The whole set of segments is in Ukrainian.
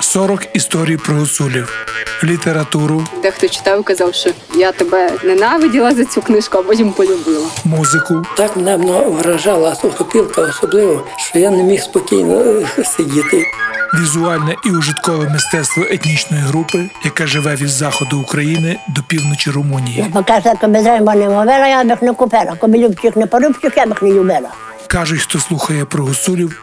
40 історій про гуцулів, літературу, Дехто читав казав, що я тебе ненавиділа за цю книжку, а потім полюбила. музику, Так мене вражала сухопілка особливо, що я не міг спокійно е, сидіти. візуальне і ужиткове мистецтво етнічної групи, яка живе від заходу України до півночі Румунії. Бо каже, коли займа не мовила, я б їх не купила. Коли любчих не порубчих, я б їх не любила. Кажуть, хто слухає про гуцулів,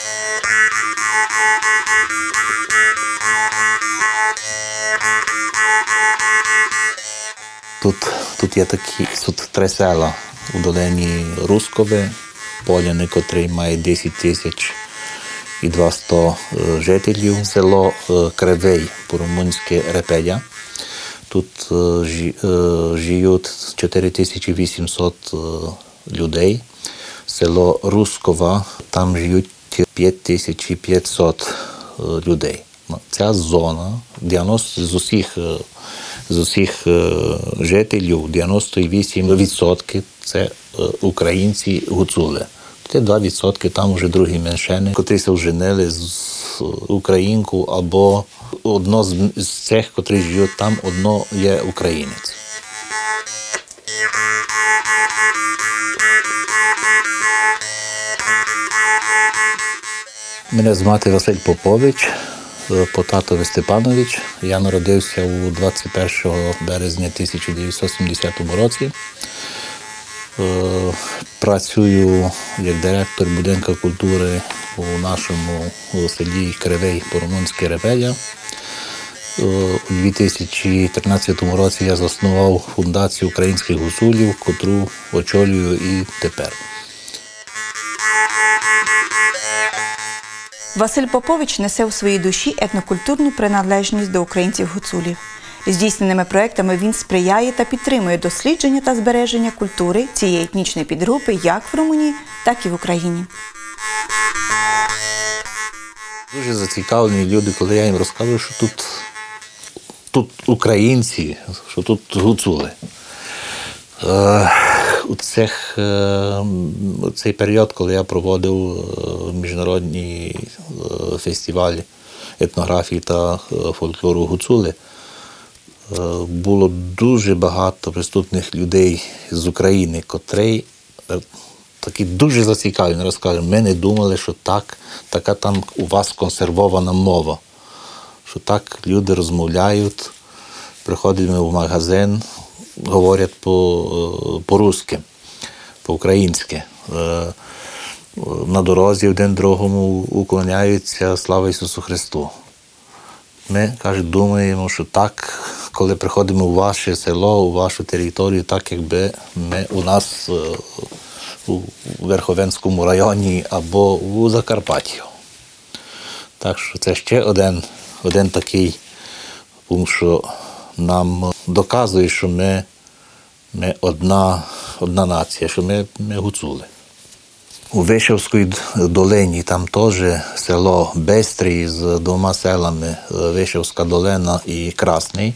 Тут, тут є такі тут три села у долині Рускове, Поляни, котрий має 10 тисяч і 200 е, жителів. Село е, Кривий, по-румунськи Репеля. Тут е, живуть 4800 е, людей. Село Рускова, там живуть 5500 е, людей. Ця зона 90 з усіх з усіх е, жителів 98% це е, українці гуцули. Те 2% там вже другі меншини, котрі вженили з українку або одно з цих, котрі живуть там, одно є українець. Мене звати Василь Попович, е, по татові Степанович. Я народився у 21 березня 1970 році. Е, Працюю як директор будинку культури у нашому селі Кривий по-румунськи Ревеля. Е, У 2013 році я заснував фундацію українських гусулів, котру очолюю і тепер. Василь Попович несе у своїй душі етнокультурну приналежність до українців гуцулів. Здійсненими проектами він сприяє та підтримує дослідження та збереження культури цієї етнічної підгрупи як в Румунії, так і в Україні. Дуже зацікавлені люди, коли я їм розказую, що тут, тут українці, що тут гуцули. Е, у, цих, е, у цей період, коли я проводив е, міжнародні е, фестивалі етнографії та фольклору гуцули, було дуже багато присутних людей з України, котрі е, такі дуже зацікавлені розказують. Ми не думали, що так, така там у вас консервована мова. Що так люди розмовляють, приходимо в магазин, говорять по, е, по-русски, по-українськи. Е, На дорозі один другому уклоняються слава Ісусу Христу. Ми каже, думаємо, що так, коли приходимо у ваше село, у вашу територію, так якби ми у нас е, у Верховенському районі або у Закарпатті. Так що це ще один, один такий пункт, що нам доказує, що ми, ми одна, одна нація, що ми, ми гуцули. У Вишевській долині там теж село Бестрий з двома селами Вишевська долина і Красний.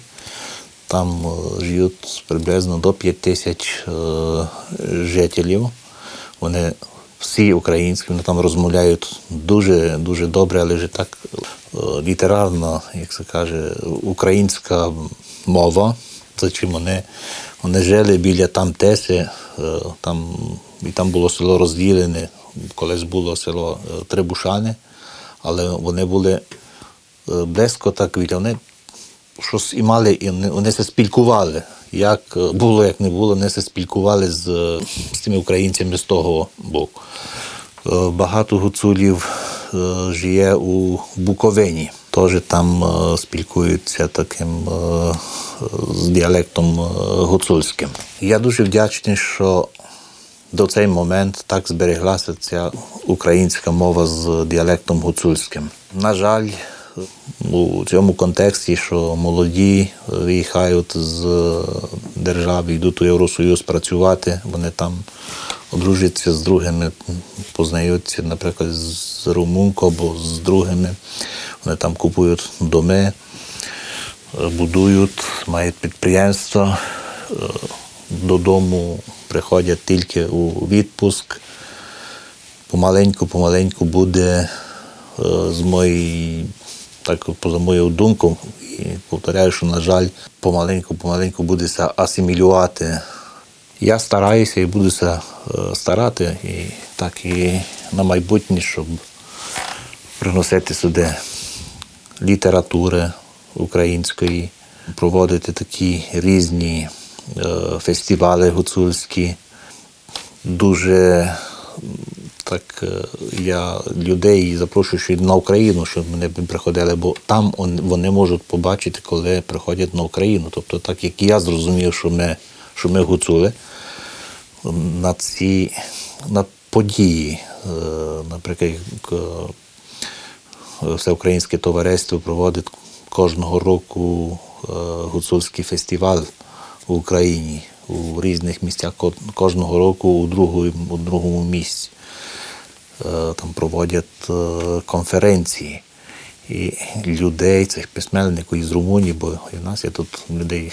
Там е, живуть приблизно до 5 тисяч е, жителів. Вони всі українські, вони там розмовляють дуже дуже добре, але вже так е, літерарно, як це каже, українська мова. Чим вони, вони жили біля Тамтеси, е, там, і там було село розділене. Колись було село е, Трибушани, але вони були е, близько так від вони щось і мали, і вони, вони се спілкували. Як було, як не було, вони се спілкували з, з тими українцями з того боку. Багато гуцулів живе у Буковині. Теж там е, спілкуються таким е, з діалектом е, гуцульським. Я дуже вдячний, що до цей момент так збереглася ця українська мова з діалектом гуцульським. На жаль, у цьому контексті, що молоді виїхають з держави, йдуть у Євросоюз працювати, вони там одружуються з другими, познаються, наприклад, з румункою або з другими. Вони там купують доми, будують, мають підприємства, е, додому приходять тільки у відпуск. Помаленьку, помаленьку буде е, з моєї, так поза мою думку, і повторяю, що, на жаль, помаленьку, помаленьку буде асимілювати. Я стараюся і буду старати, і так і на майбутнє, щоб приносити сюди літератури української, проводити такі різні е, фестивалі гуцульські. Дуже так е, я людей запрошую на Україну, щоб вони приходили, бо там вони можуть побачити, коли приходять на Україну. Тобто, так як я зрозумів, що ми, що ми гуцули на ці на події, е, наприклад, Всеукраїнське товариство проводить кожного року е, гуцульський фестиваль в Україні у різних місцях кожного року у другому, у другому місці. Е, Там проводять е, конференції. І людей, цих письменників із Румунії, бо і в нас є тут людей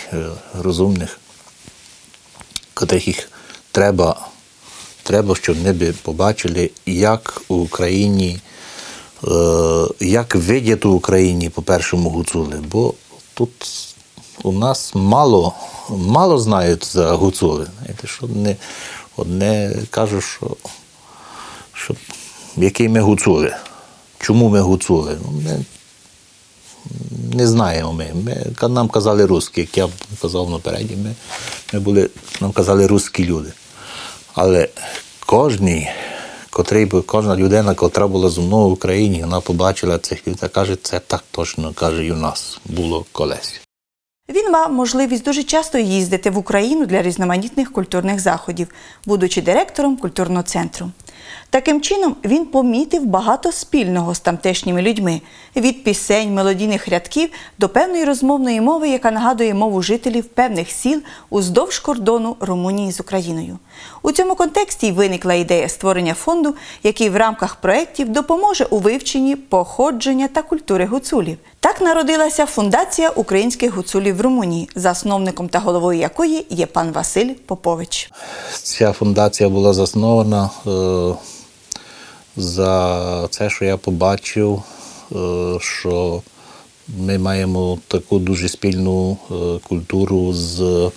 розумних, котрих їх треба, треба, щоб вони побачили, як у Україні, як видять у Україні по першому гуцули. Бо тут у нас мало, мало знають за гуцули. Знаєте, що одне, одне кажуть, що, що які ми гуцули. Чому ми гуцули? Ну, Ми не знаємо ми. ми. Нам казали русські, як я казав напереді, ми, ми були, нам казали русські люди. Але кожній, котрий, би- кожна людина, котра була зі мною в Україні, вона побачила цих людей, каже, це так точно каже, і у нас було колись. Він мав можливість дуже часто їздити в Україну для різноманітних культурних заходів, будучи директором культурного центру. Таким чином він помітив багато спільного з тамтешніми людьми від пісень, мелодійних рядків до певної розмовної мови, яка нагадує мову жителів певних сіл уздовж кордону Румунії з Україною. У цьому контексті виникла ідея створення фонду, який в рамках проєктів допоможе у вивченні походження та культури гуцулів. Так народилася фундація українських гуцулів в Румунії, засновником та головою якої є пан Василь Попович. Ця фундація була заснована е, за це, що я побачив, е, що ми маємо таку дуже спільну е, культуру з е,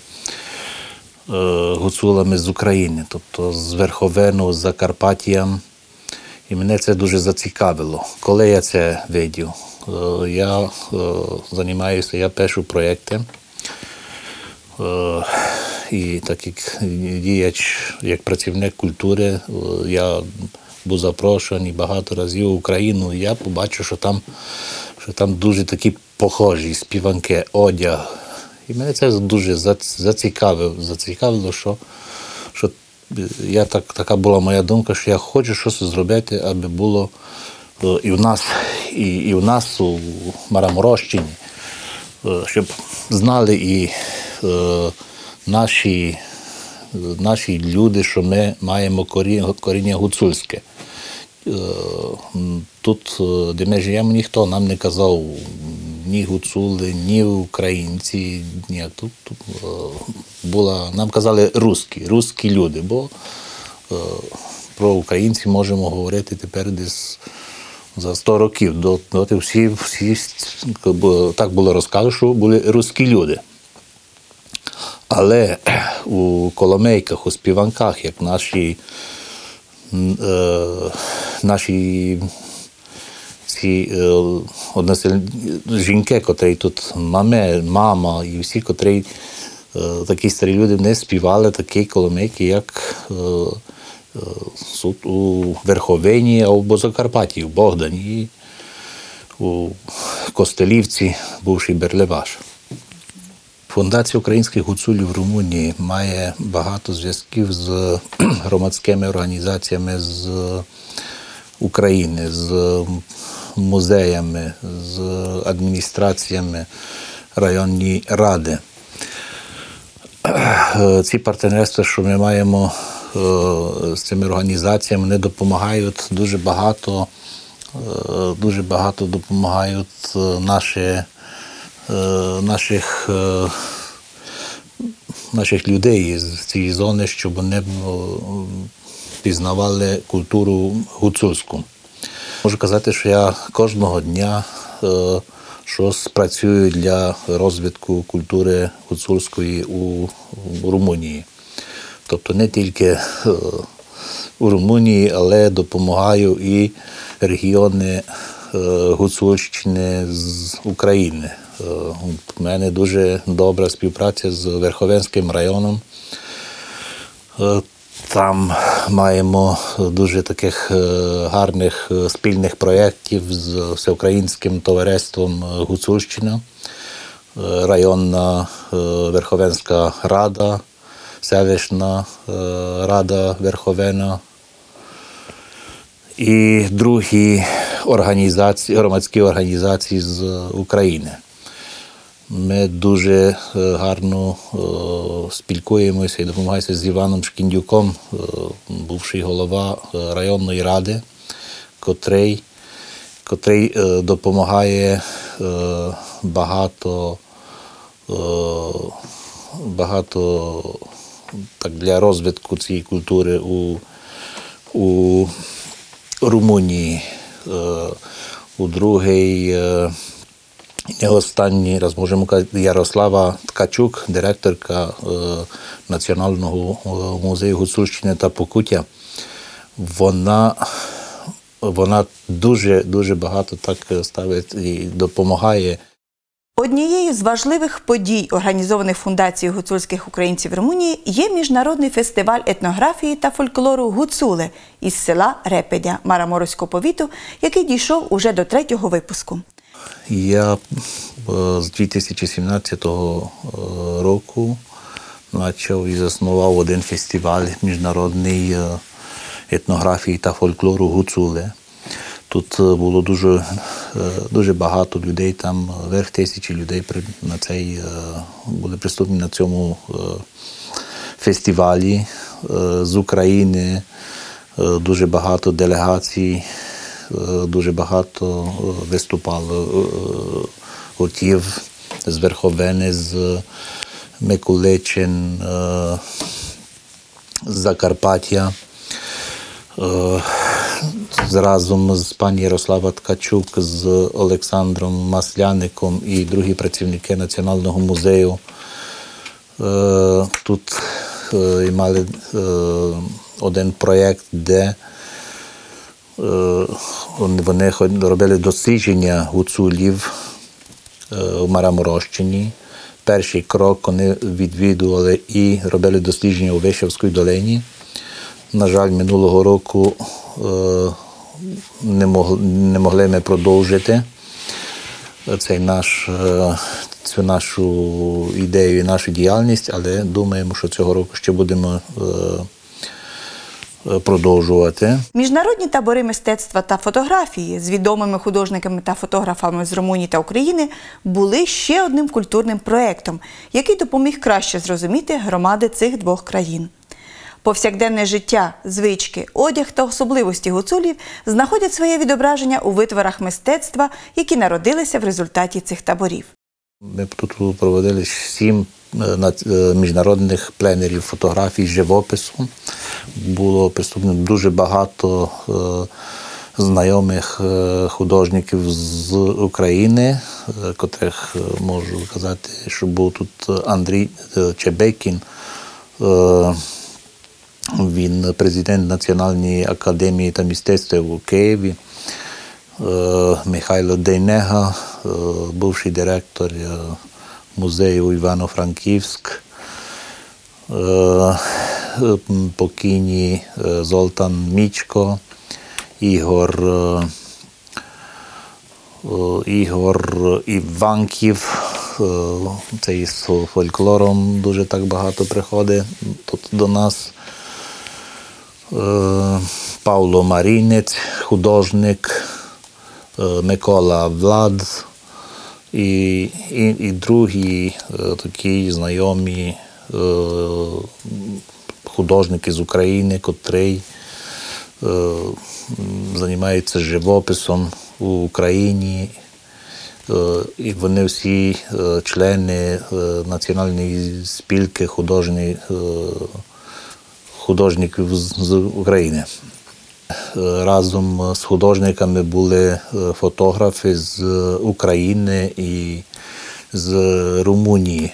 гуцулами з України, тобто з Верховину, з Закарпаттям. І мене це дуже зацікавило. Коли я це видів, я займаюся, я пишу проєкти. І так як діяч, як працівник культури, я був запрошений багато разів в Україну, і я побачив, що там, що там дуже такі похожі співанки, одяг. І мене це дуже зацікавило, зацікавило, що, що я так, така була моя думка, що я хочу щось зробити, аби було е, і в нас, і, і в нас у Мараморощині е, щоб знали і е, наші, наші люди, що ми маємо коріння, гуцульське. Е, Тут, е, де ми живемо, ніхто нам не казав ні гуцули, ні українці. Ні, тут, е, була, нам казали русські, русські люди, бо про українців можемо говорити тепер десь за 100 років. До- Доти всі, всі так було розказано, що були русські люди. Але у коломейках, у співанках, як наші, е, наші ці е, односельні жінки, котрі тут маме, мама і всі, котрі е, такі старі люди не співали такі коломейки, як е, е, тут у Верховині або Закарпатті, у Богдані, у Костелівці, бувший Берлеваш. Фундація українських гуцулів Румунії має багато зв'язків з громадськими організаціями з України, з музеями, з адміністраціями районні ради. Ці партнерства, що ми маємо е, з цими організаціями, вони допомагають дуже багато, е, дуже багато допомагають е, наші, наших, е, наших людей з цієї зони, щоб вони е, пізнавали культуру гуцульську. Можу казати, що я кожного дня е, щось працюю для розвитку культури гуцульської у, Румунії. Тобто не тільки е, у Румунії, але допомагаю і регіони е, Гуцульщини з України. Е, У мене дуже добра співпраця з Верховенським районом. Е, Там маємо дуже таких е, гарних е, спільних проєктів з Всеукраїнським товариством е, Гуцульщина, е, районна е, Верховенська рада, селищна е, рада Верховена і другі організації, громадські організації з України. Ми дуже е, гарно е, спілкуємося і допомагаємося з Іваном Шкіндюком, е, бувший голова районної ради, котрий, котрий допомагає багато, багато так, для розвитку цієї культури у, у Румунії. У другий е, не останній раз можемо казати Ярослава Ткачук, директорка е, Національного е, музею Гуцульщини та Покуття. Вона, вона дуже дуже багато так ставить і допомагає. Однією з важливих подій, організованих фундацією гуцульських українців Румунії, є міжнародний фестиваль етнографії та фольклору Гуцуле із села Репедя Мараморського повіту, який дійшов уже до третього випуску. Я е, з 2017 року почав і заснував один фестиваль міжнародний е, етнографії та фольклору Гуцуле. Тут е, було дуже, е, дуже багато людей, там верх тисячі людей на цей, е, були присутні на цьому е, фестивалі е, з України, е, дуже багато делегацій, е, дуже багато е, виступало е, гуртів з Верховени, з Миколичин, е, з Закарпаття. Е, разом з пані Ярослава Ткачук, з Олександром Масляником і другі працівники Національного музею. Е, Тут е, мали е, один проєкт, де е, вони- вони робили дослідження гуцулів е, у Мараморощині. Перший крок вони відвідували і робили дослідження у Вишівській долині. На жаль, минулого року е, не, могли, не могли ми продовжити цей наш, е, цю нашу ідею і нашу діяльність, але думаємо, що цього року ще будемо е, е, продовжувати. Міжнародні табори мистецтва та фотографії з відомими художниками та фотографами з Румунії та України були ще одним культурним проєктом, який допоміг краще зрозуміти громади цих двох країн. Повсякденне життя, звички, одяг та особливості гуцулів знаходять своє відображення у витворах мистецтва, які народилися в результаті цих таборів. Ми тут проводили сім е, е, міжнародних пленерів фотографій живопису. Було присутньо дуже багато е, знайомих художників з України, котрих можу казати, що був тут Андрій Чебекін. Він президент Національної академії та мистецтва у Києві. Е, Михайло Дейнега, е, бувший директор е, музею Івано-Франківськ, покійні Золтан Мічко, Ігор, Ігор Іванків. Це із фольклором дуже так багато приходить тут до нас. Павло Марінець, художник, Микола Влад і, і, і другі е, такі знайомі е, художники з України, котрий е, м, займаються живописом у Україні. Е, І вони всі е, члени е, національної спілки художні, е, художників з України. Разом з художниками були е, фотографи з України і з Румунії.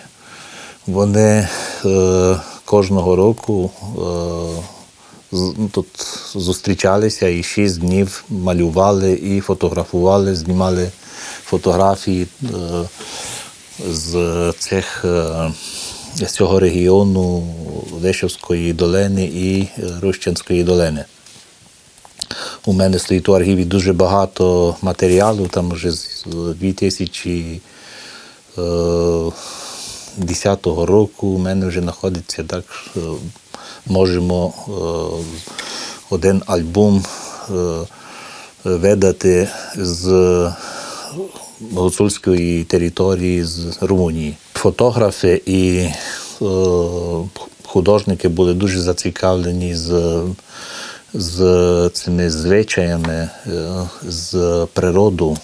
Вони е, кожного року е, ну, тут зустрічалися і шість днів малювали і фотографували, знімали фотографії з цих з цього регіону Вишівської долини і Рущенської долини. У мене стоїть у архіві дуже багато матеріалу, там вже з 2010 року у мене вже знаходиться так, що можемо е, один альбом е, видати з гуцульської території з Румунії. Фотографи і е, художники були дуже зацікавлені з, з цими звичаями, е, з природу,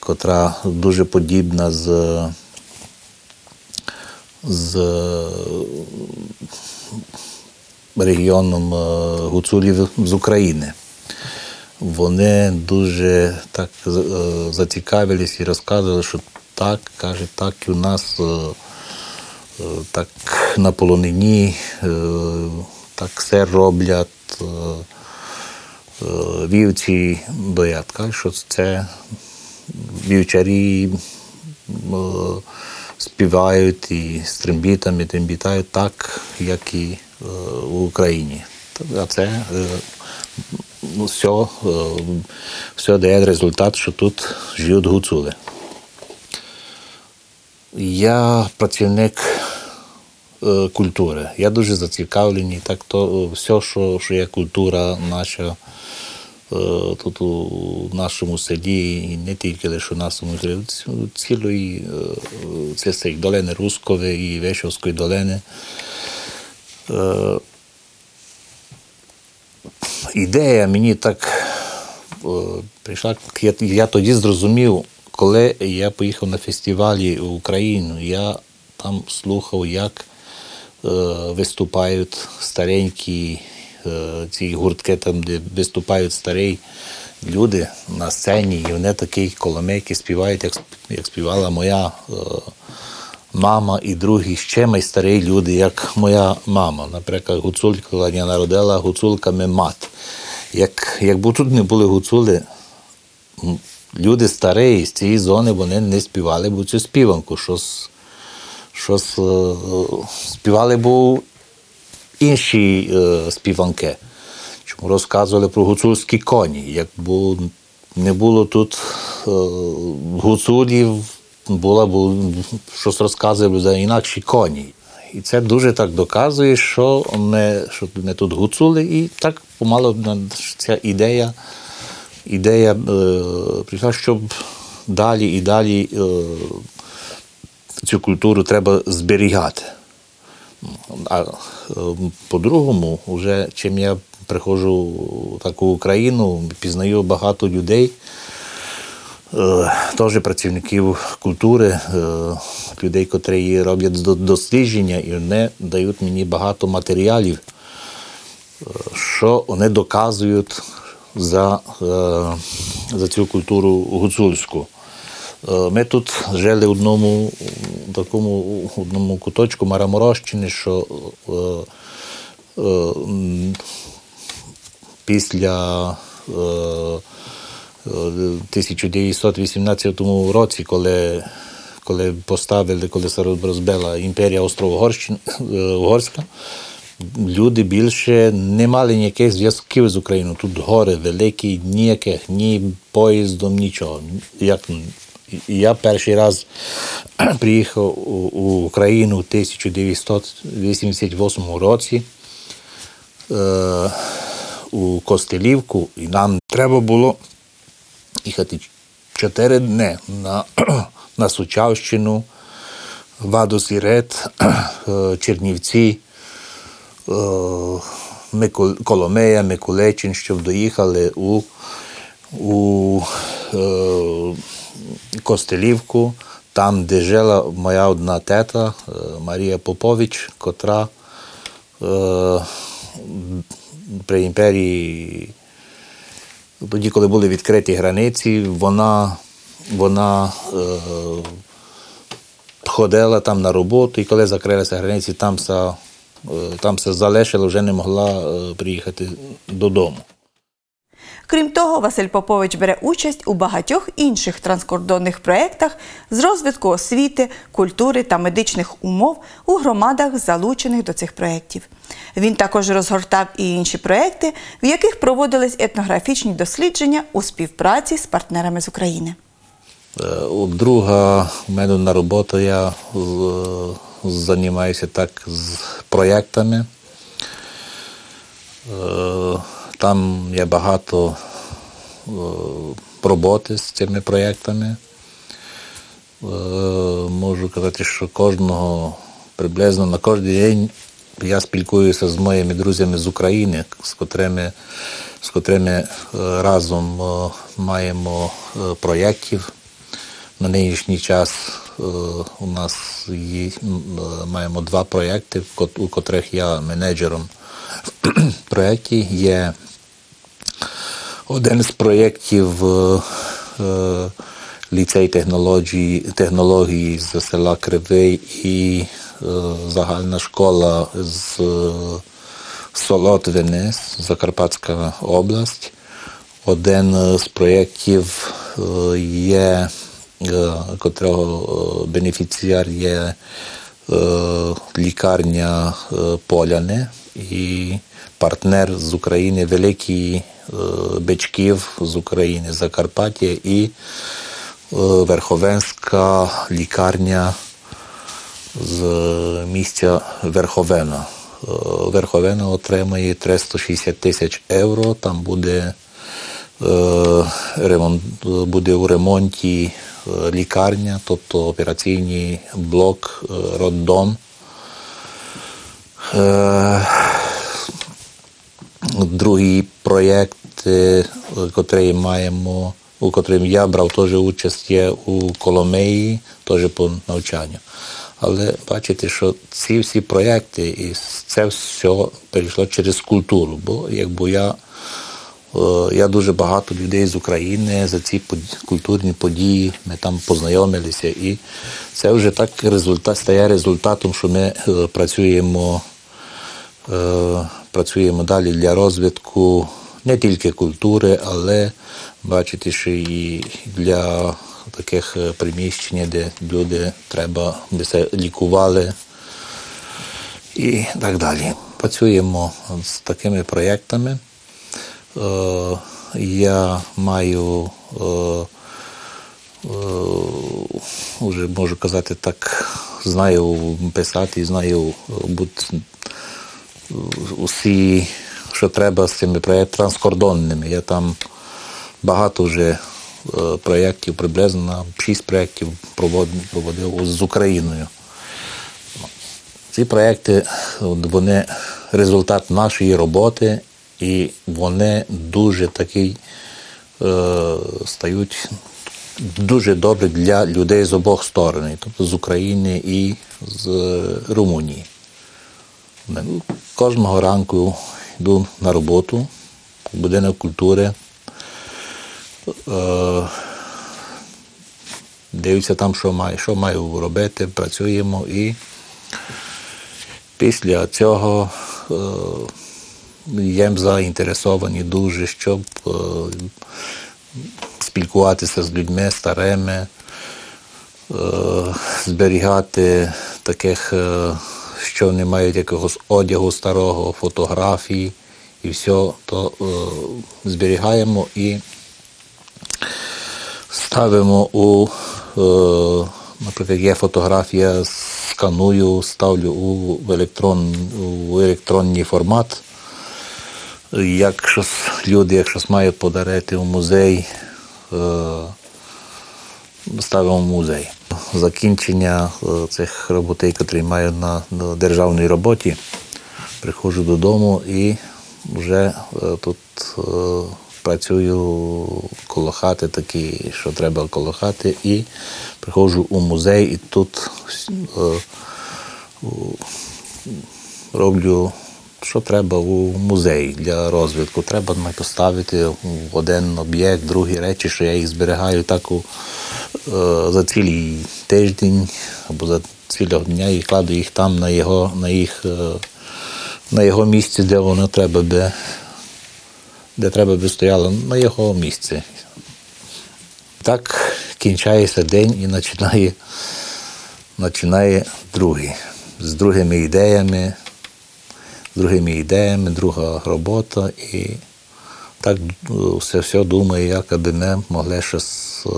котра дуже подібна з, з регіоном е, гуцулів з України. Вони дуже так е, зацікавились і розказували, що так, каже, так і у нас так на полонині, так все роблять. е, е, Вівці доять. Каже, що це вівчарі е, співають і з трембітами, трембітають так, як і в Україні. А це ну, все, все дає результат, що тут живуть гуцули. Я працівник культури. Я дуже зацікавлений. Так то е, все, що, що є культура наша е, тут у нашому селі, і не тільки лише у нашому селі, цілої е, цих долини Рускової і Вишівської долини. Е, ідея мені так е, прийшла. Я, тоді зрозумів, коли я поїхав на фестивалі в Україну, я там слухав, як е, виступають старенькі е, ці гуртки, там, де виступають старі люди на сцені, і вони такі коломейки співають, як, як співала моя. Е, Мама і другі ще майстарі люди, як моя мама. Наприклад, гуцулька, коли я народила гуцулками мат. Як, якби тут не були гуцули, люди старі з цієї зони вони не співали б цю співанку. Щось, щось е, співали б інші е, співанки. Чому розказували про гуцульські коні. Якби не було тут е, гуцулів, було б щось розказували за інакші коні. І це дуже так доказує, що ми, що ми тут гуцули, і так помало ця ідея, ідея е, прийшла, щоб далі і далі е, цю культуру треба зберігати. А е, по-другому, вже чим я приходжу так у Україну, пізнаю багато людей, е, теж працівників культури, е, людей, котрі роблять дослідження, і вони дають мені багато матеріалів, що вони доказують за, за цю культуру гуцульську. Е, Ми тут жили в одному такому одному куточку Мараморощини, що е, е, після е, е, 1918 році, коли, коли поставили, коли се розбила імперія Австро-Угорська, люди більше не мали ніяких зв'язків з Україною. Тут гори великі, ніяких, ні поїздом, нічого. Як, я перший раз приїхав у, у Україну в 1988 році е, у Костелівку, і нам треба було їхати чотири дні на, на Сучавщину, Вадосірет, е, Чернівці, е, Коломея, Миколичин, щоб доїхали у, у Костелівку, там, де жила моя одна тета е, Марія Попович, котра е, при імперії, тоді, коли були відкриті границі, вона, вона е, ходила там на роботу, і коли закрилися границі, там все, там все залишила, вже не могла е, приїхати додому. Крім того, Василь Попович бере участь у багатьох інших транскордонних проєктах з розвитку освіти, культури та медичних умов у громадах, залучених до цих проєктів. Він також розгортав і інші проєкти, в яких проводились етнографічні дослідження у співпраці з партнерами з України. Е, Друга у мене на роботу я е, займаюся так з проєктами. Там є багато е, роботи з цими проєктами. Е, Можу казати, що кожного приблизно на кожен день я спілкуюся з моїми друзями з України, з котрими, з котрими е, разом маємо проєктів. На нинішній час у нас є, маємо два проєкти, у котрих я менеджером проєкті. Є один з проєктів е, е, ліцей технології, технології з села Кривий і е, загальна школа з е, Солотвини, Закарпатська область. Один з проєктів є, котрого бенефіціар є лікарня Поляни і партнер з України Великий е, Бичків з України, Закарпаття і е, Верховенська лікарня з місця Верховена. Е, Верховена отримає 360 тисяч євро. Там буде, е, ремонт, буде у ремонті е, лікарня, тобто операційний блок, е, роддом. Е, Другий проєкт, е, котрий маємо, у котрим я брав теж участь, є у Коломеї, теж по навчанню. Але бачите, що ці всі проєкти і це все перейшло через культуру. Бо якби я, е, я дуже багато людей з України за ці культурні події, ми там познайомилися, і це вже так результат стає результатом, що ми е, працюємо е, працюємо далі для розвитку не тільки культури, але бачите, що і для таких е, приміщень, де люди треба, би се лікували і так далі. Працюємо з такими проєктами. Е, Я маю е, вже можу казати так, знаю писати, знаю е, бути усі, що треба з цими проєктами транскордонними. Я там багато вже е, проєктів, приблизно шість проєктів проводив, з Україною. Ці проєкти вони результат нашої роботи, і вони дуже такий е, стають дуже добрі для людей з обох сторон, тобто з України і з Румунії. Ну, Кожного ранку йду на роботу в будинок культури. Е, Дивлюся там, що маю, що маю робити, працюємо і після цього е, є заінтересовані дуже, щоб е, спілкуватися з людьми старими, е, зберігати таких, е, що не мають якогось одягу старого, фотографій і все, то е, зберігаємо і ставимо у, е, наприклад, є фотографія, сканую, ставлю у, в електрон, у електронний формат. Якщо люди, якщо мають подарити у музей, е, ставимо музей. Закінчення е, цих роботей, які маю на, державній роботі, приходжу додому і вже е, тут е, працюю коло хати, такі, що треба коло хати, і приходжу у музей, і тут роблю, що треба у музеї для розвитку. Треба поставити в один об'єкт, другі речі, що я їх зберігаю так у, е, за цілий тиждень або за цілого дня і кладу їх там на його, на їх, е, на його місці, де воно треба би, де треба би стояло, на його місці. Так кінчається день і починає, починає другий. З другими ідеями, другими ідеями, друга робота. І так е, все, все думаю, як аби ми могли щось, е,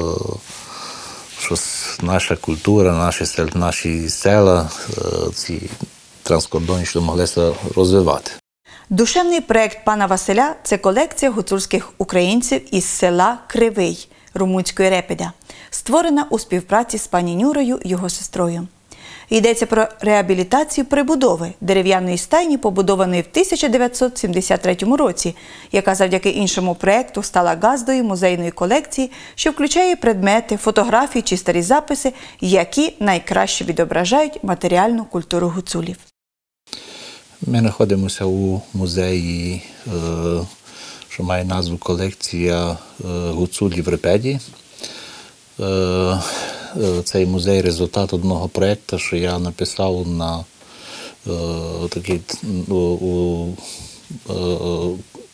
щось наша культура, наші, наші села, е, ці транскордонні, що могли розвивати. Душевний проект пана Василя це колекція гуцульських українців із села Кривий румунської Репіда, створена у співпраці з пані Нюрою, його сестрою. Йдеться про реабілітацію прибудови дерев'яної стайні, побудованої в 1973 році, яка завдяки іншому проекту стала газдою музейної колекції, що включає предмети, фотографії чи старі записи, які найкраще відображають матеріальну культуру гуцулів. Ми знаходимося у музеї, е, що має назву колекція е, гуцулів Репеді. Е, е, Цей музей результат одного проєкту, що я написав на е, такий у, у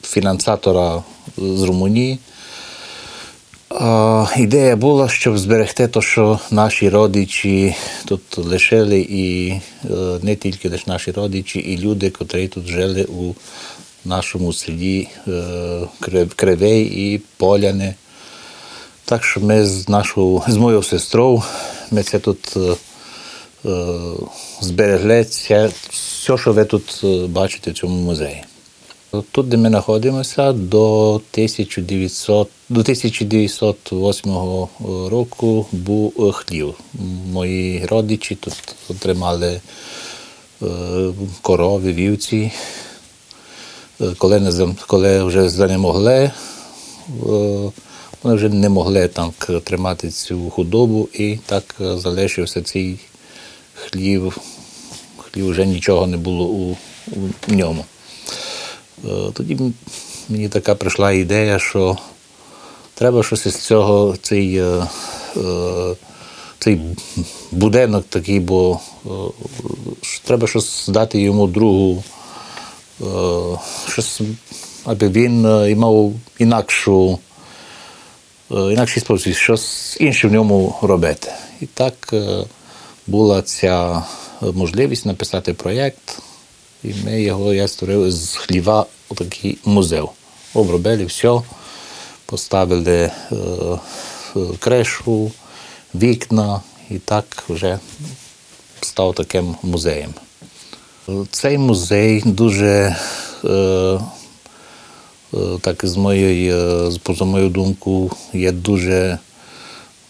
фінансатора з Румунії. Ідея була, щоб зберегти те, що наші родичі тут лишили, і не тільки лише наші родичі, і люди, котрі тут жили у нашому селі Кривей і Поляни. Так що ми з нашою, з моєю сестрою, ми це тут е, е, зберегли це, все, що ви тут е, бачите в цьому музеї. Тут, де ми знаходимося, до 1900, до 1908 року був е, хлів. Мої родичі тут отримали е, корови, вівці. Е, Коли, не, коли вже занемогли, е, вони вже не могли так тримати цю худобу, і так е, залишився цей хлів. Хлів вже нічого не було у, у ньому. Е, Тоді мені така прийшла ідея, що треба щось із цього, цей, е, цей будинок такий, бо треба щось дати йому другу, щось, аби він мав інакшу, інакший спосіб, щось інше в ньому робити. І так е, була ця можливість написати проєкт. І ми його я створив з хліва такий музей. Обробили все, поставили е, е, кришу, вікна і так вже став таким музеєм. Цей музей дуже, е, е, так з моєї, е, поза мою думку, є дуже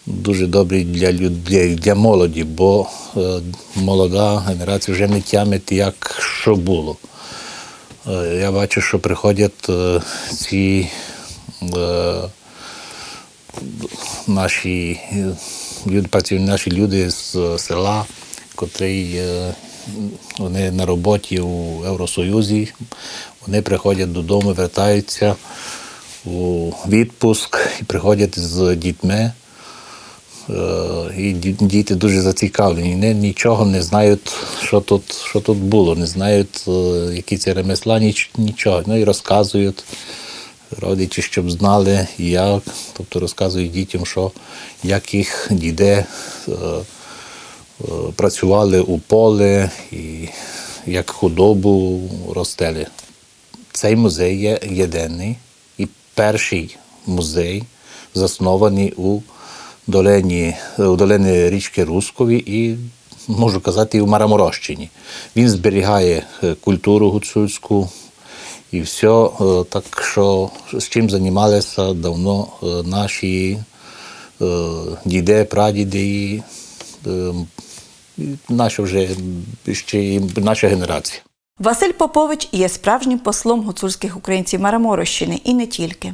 дуже добрий для людей, для молоді, бо е, молода генерація вже не тямить, як що було. Я бачу, що приходять ці наші люди, наші люди з села, котрі вони на роботі у Євросоюзі, вони приходять додому, вертаються у відпуск і приходять з дітьми. Е, І діти дуже зацікавлені. Вони нічого не знають, що тут, що тут було, не знають, е, які це ремесла, ніч, нічого. Ну і розказують родичі, щоб знали, як. Тобто розказують дітям, що як їх діди е, працювали у полі і як худобу ростели. Цей музей є єдиний і перший музей, заснований у долині, у долині річки Рускові і, можу казати, і в Мараморощині. Він зберігає е, культуру гуцульську і все, так що з чим займалися давно е, наші е, діде, прадіди наша вже ще наша генерація. Василь Попович є справжнім послом гуцульських українців Мараморощини і не тільки.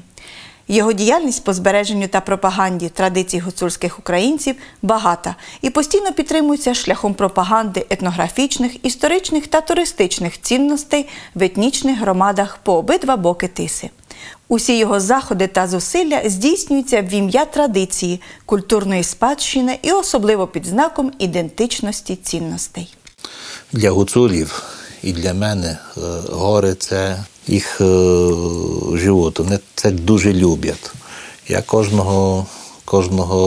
Його діяльність по збереженню та пропаганді традицій гуцульських українців багата і постійно підтримується шляхом пропаганди етнографічних, історичних та туристичних цінностей в етнічних громадах по обидва боки тиси. Усі його заходи та зусилля здійснюються в ім'я традиції, культурної спадщини і особливо під знаком ідентичності цінностей. Для гуцулів і для мене е, гори це їх е, живот. Вони це дуже люблять. Я кожного, кожного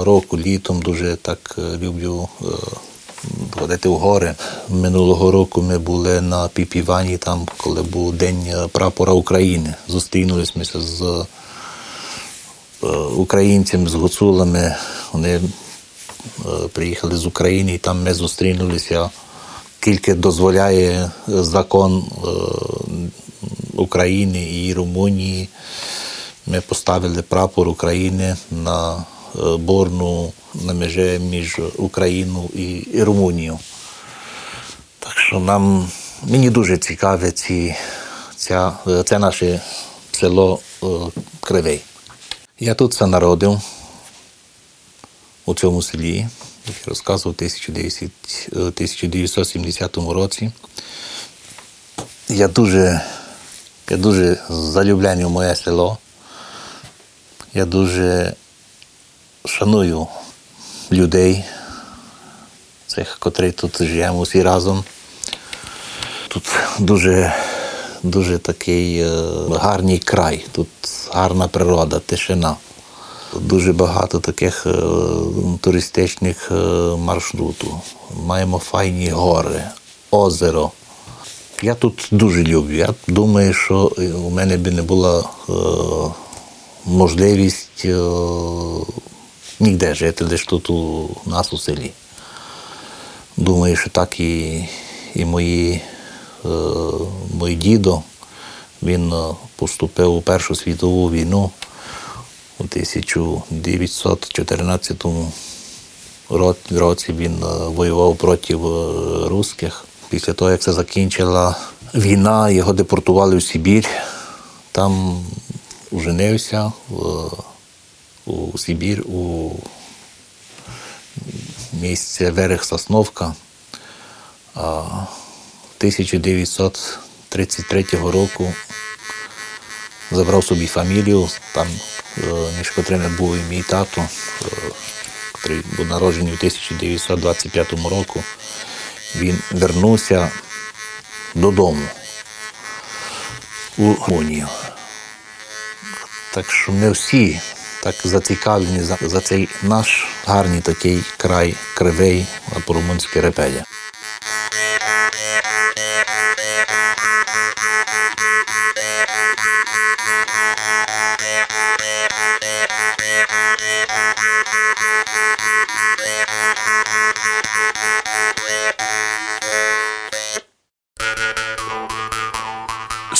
е, року літом дуже так люблю ходити в гори. Минулого року ми були на Піпівані, там, коли був День прапора України. Зустрінулися ми з українцями, з гуцулами. Вони приїхали з України, і там ми зустрінулися. Скільки дозволяє е, закон е, України і Румунії, ми поставили прапор України на е, борну на межі між Україною і, Румунією. Так що нам мені дуже цікаве ці, ця, це наше село Кривий. Я тут це народив у цьому селі, як я розказував, у 1900 е, 1970 році. Я дуже, я дуже залюблений в моє село. Я дуже шаную людей, цих, котрі тут живемо всі разом. Тут дуже, дуже такий е, гарний край, тут гарна природа, тишина. Дуже багато таких е, туристичних е, маршрутів. Маємо файні гори, озеро. Я тут дуже люблю. Я думаю, що е, у мене би не була е, можливість е, ніде жити, лише тут у нас у селі. Думаю, що так і, і мої, е, мій дідо. Він поступив у Першу світову війну у 1914 році. Він е, воював проти е, русських. Після того, як це закінчила війна, його депортували в Сибір. Там оженився в, у Сибір, у місце Верех Сосновка. А 1933 року забрав собі фамілію, там е, між котрими був і мій тато, е, який був народжений у 1925 року. Він вернувся додому у Румунію. Так що ми всі так зацікавлені за, за цей наш гарний такий край кривий, а по-румунськи репеля. –